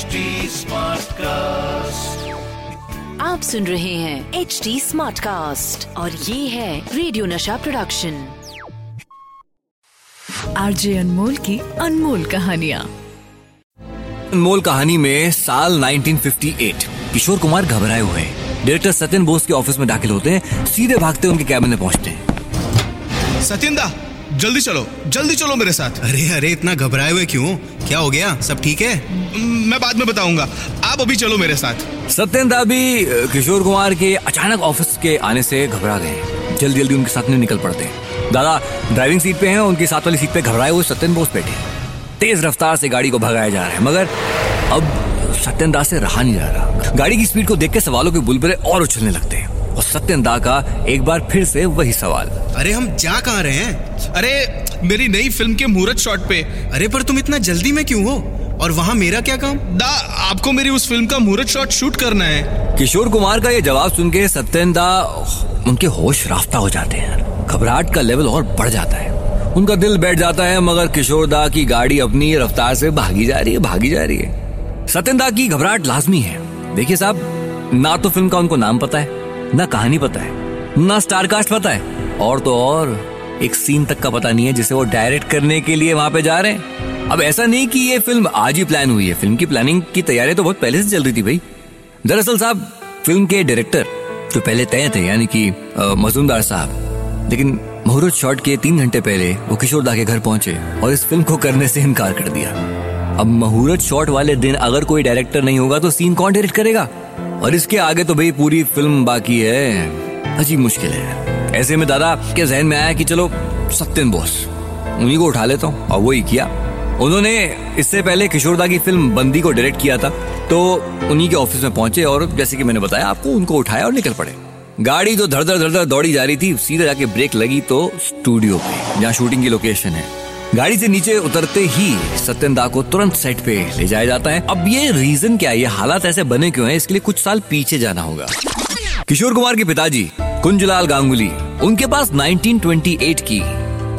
HD Smartcast. आप सुन रहे हैं एच डी स्मार्ट कास्ट और ये है रेडियो नशा प्रोडक्शन आरजे अनमोल की अनमोल कहानिया। अनमोल कहानी में साल 1958 किशोर कुमार घबराए हुए हैं। डायरेक्टर सत्यन बोस के ऑफ़िस में दाखिल होते हैं सीधे भागते उनके कैबिन में पहुँचते हैं। सत्येंदा जल्दी चलो जल्दी चलो मेरे साथ। अरे अरे इतना घबराए हुए क्यों? क्या हो गया? सब ठीक है? मैं बाद में बताऊँगा। आप अभी चलो मेरे साथ। सत्यन दा किशोर कुमार के अचानक ऑफ़िस के आने से घबरा गए। जल्दी जल्दी उनके साथ में निकल पड़ते। हैं दादा ड्राइविंग सीट पे हैं उनके साथ वाली सीट पे घबराए हुए सत्यन बोस बैठे। तेज रफ्तार से गाड़ी को भगाया जा रहा है मगर अब सत्यन दास से रहा नहीं जा रहा। गाड़ी की स्पीड को देख के सवालों के बुलबुले और उछलने लगते हैं। और सत्यन दा का एक बार फिर से वही सवाल। अरे हम जा कहाँ रहे हैं? अरे मेरी नई फ़िल्म के मुहूर्त शॉट पे। अरे पर तुम इतना जल्दी में क्यों हो? और वहाँ मेरा क्या काम? दा आपको मेरी उस फ़िल्म का मुहूर्त शॉट शूट करना है। किशोर कुमार का ये जवाब सुन के सत्यन दा उनके होश राफ्ता हो जाते हैं। घबराहट का लेवल और बढ़ जाता है। उनका दिल बैठ जाता है मगर किशोर दा की गाड़ी अपनी रफ्तार से भागी जा रही है भागी जा रही है। सत्यन दा की घबराहट लाजमी है। देखिए साहब ना तो फ़िल्म का उनको नाम पता है ना कहानी पता है, ना स्टार कास्ट पता है, और तो और एक सीन तक का पता नहीं है जिसे वो डायरेक्ट करने के लिए वहाँ पे जा रहे हैं। अब ऐसा नहीं कि ये फ़िल्म आज ही प्लान हुई है फ़िल्म की प्लानिंग की तैयारी तो बहुत पहले से चल रही थी भाई। दरअसल साहब फ़िल्म के डायरेक्टर जो पहले तय थे, यानी कि मजूमदार साहब। लेकिन मुहूर्त शॉट के तीन घंटे पहले वो किशोर दा के घर पहुँचे और इस फ़िल्म को करने से इनकार कर दिया। अब मुहूर्त शॉट वाले दिन अगर कोई डायरेक्टर नहीं होगा तो सीन कौन डायरेक्ट करेगा? और इसके आगे तो भाई पूरी फ़िल्म बाकी है। अजीब मुश्किल है। ऐसे में दादा के जहन में आया कि चलो, सत्यन बोस, उन्हीं को उठा लेता हूँ। और वही किया। उन्होंने इससे पहले किशोरदा की फ़िल्म बंदी को डायरेक्ट किया था। तो उन्हीं के ऑफ़िस में पहुँचे और जैसे कि मैंने बताया, आपको उनको उठाया और निकल पड़े। गाड़ी तो धड़ धड़ धड़ धड़ दौड़ी जा रही थी। सीधे जाके ब्रेक लगी तो स्टूडियो पे, जहाँ शूटिंग की लोकेशन है। गाड़ी से नीचे उतरते ही सत्यन दा को तुरंत सेट पे ले जाया जाता है। अब ये रीजन क्या है? ये हालात ऐसे बने क्यों हैं? इसके लिए कुछ साल पीछे जाना होगा। किशोर कुमार के पिताजी, कुंजलाल गांगुली, उनके पास 1928 की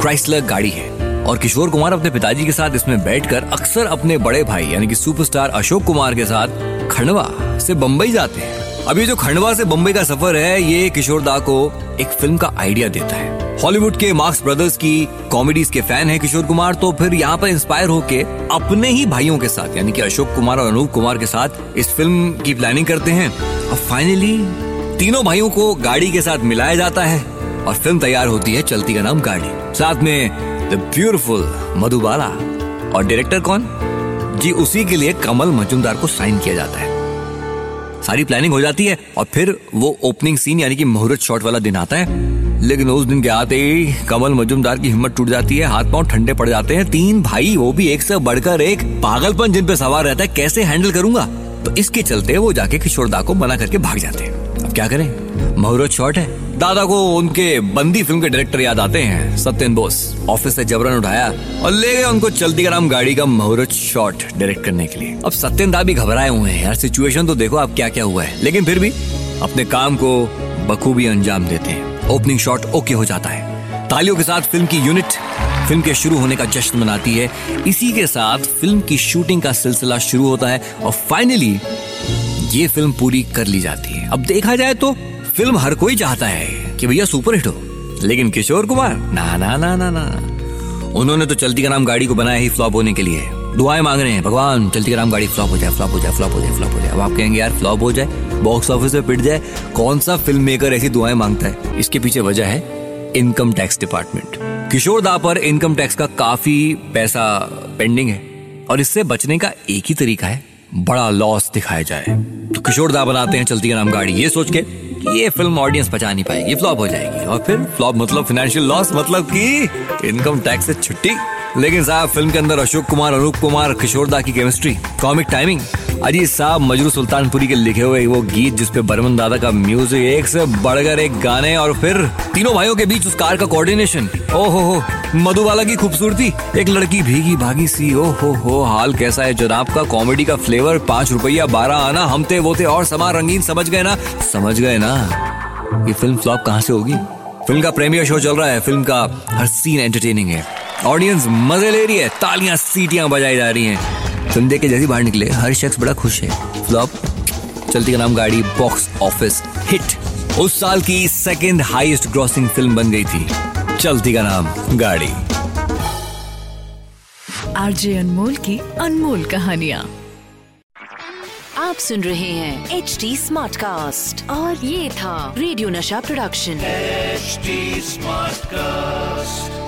क्राइसलर गाड़ी है। और किशोर कुमार अपने पिताजी के साथ इसमें बैठकर अक्सर अपने बड़े भाई, यानी कि सुपरस्टार अशोक कुमार के साथ खंडवा से बंबई जाते हैं। अब ये जो खंडवा से बंबई का सफ़र है, ये किशोर दा को एक फ़िल्म का आइडिया देता है। हॉलीवुड के मार्क्स ब्रदर्स की कॉमेडीज के फ़ैन है किशोर कुमार तो फिर यहाँ पर इंस्पायर होके अपने ही भाइयों के साथ, यानी कि अशोक कुमार और अनूप कुमार के साथ इस फ़िल्म की प्लानिंग करते हैं। और फाइनली तीनों भाइयों को गाड़ी के साथ मिलाया जाता है और फ़िल्म तैयार होती है चलती का नाम गाड़ी। साथ में द ब्यूटिफुल मधुबाला और डायरेक्टर कौन? जी, उसी के लिए कमल मजुमदार को साइन किया जाता है। सारी प्लानिंग हो जाती है और फिर वो ओपनिंग सीन यानी कि मुहूर्त शॉट वाला दिन आता है। लेकिन उस दिन के आते ही कमल मजुमदार की हिम्मत टूट जाती है, हाथ पाँव ठंडे पड़ जाते हैं। तीन भाई, वो भी एक से बढ़कर एक पागलपन जिन पे सवार रहता है, कैसे हैंडल करूँगा? तो इसके चलते वो जाके किशोरदा को मना करके भाग जाते हैं। अब क्या करें? मुहूर्त शॉर्ट है। दादा को उनके बंदी फ़िल्म के डायरेक्टर याद आते हैं सत्यन बोस। ऑफ़िस से जबरन उठाया और ले गए उनको चलती का गाड़ी का मुहूर्त शॉट डायरेक्ट करने के लिए। अब सत्यन दा भी घबराए हुए हैं, यार, सिचुएशन तो देखो अब क्या क्या हुआ है। लेकिन फिर भी अपने काम को बखूबी अंजाम देते हैं। ओपनिंग शॉट ओके हो जाता है। तालियों के साथ फ़िल्म की यूनिट फ़िल्म के शुरू होने का जश्न मनाती है। इसी के साथ फ़िल्म की शूटिंग का सिलसिला शुरू होता है और फाइनली ये फ़िल्म पूरी कर ली जाती है। अब देखा जाए तो फ़िल्म हर कोई चाहता है कि भैया सुपरहिट हो। लेकिन किशोर कुमार, ना ना ना ना ना। उन्होंने तो चलती का नाम गाड़ी को बनाया ही फ्लॉप होने के लिए। दुआएँ मांग रहे हैं। भगवान चलती राम गाड़ी फ्लॉप हो जाए फ्लॉप हो जाए फ्लॉप हो जाए फ्लॉप हो जाए। अब आप कहेंगे, यार फ्लॉप हो जाए बॉक्स ऑफ़िस में पिट जाए, कौन सा फ़िल्म मेकर ऐसी दुआएँ माँगता है? इसके पीछे वजह है इनकम टैक्स डिपार्टमेंट किशोर दा पर इनकम टैक्स का काफ़ी पैसा पेंडिंग है, और इससे बचने का एक ही तरीका है, बड़ा लॉस दिखाया जाए। तो किशोर दा बनाते हैं चलती राम गाड़ी। ये सोच के ये फ़िल्म ऑडियंस बचा नहीं पाएगी फ्लॉप हो जाएगी। और फिर फ्लॉप मतलब फाइनेंशियल लॉस मतलब कि इनकम टैक्स से छुट्टी। लेकिन साहब, फ़िल्म के अंदर अशोक कुमार, अनूप कुमार, किशोर दा की केमिस्ट्री कॉमिक टाइमिंग अजीत साहब, मजरू सुल्तानपुरी के लिखे हुए वो गीत जिसपे बर्मन दादा का म्यूज़िक एक से बढ़कर एक गाने और फिर तीनों भाइयों के बीच उस कार का कोऑर्डिनेशन ओ हो हो मधुबाला की खूबसूरती। एक लड़की भीगी भागी सी ओ हो हो हाल कैसा है जनाब का? कॉमेडी का फ्लेवर पाँच रुपया, बारह आना, हम थे, वो थे, और समा रंगीन, समझ गए ना? समझ गए ना? ये फ़िल्म फ्लॉप कहाँ से होगी? फ़िल्म का प्रीमियर शो चल रहा है फ़िल्म का हर सीन एंटरटेनिंग है। ऑडियंस मज़े ले रही है। तालियाँ सीटियाँ बजाई जा रही हैं। संडे के जैसे बाहर निकले हर शख्स बड़ा खुश है। फ्लॉप चलती का नाम गाड़ी बॉक्स ऑफ़िस हिट उस साल की सेकंड हाईएस्ट ग्रॉसिंग फ़िल्म बन गई थी। चलती का नाम गाड़ी। आरजे अनमोल की अनमोल कहानियाँ। आप सुन रहे हैं एच डी स्मार्ट कास्ट और ये था रेडियो नशा प्रोडक्शन एचडी स्मार्ट Smartcast.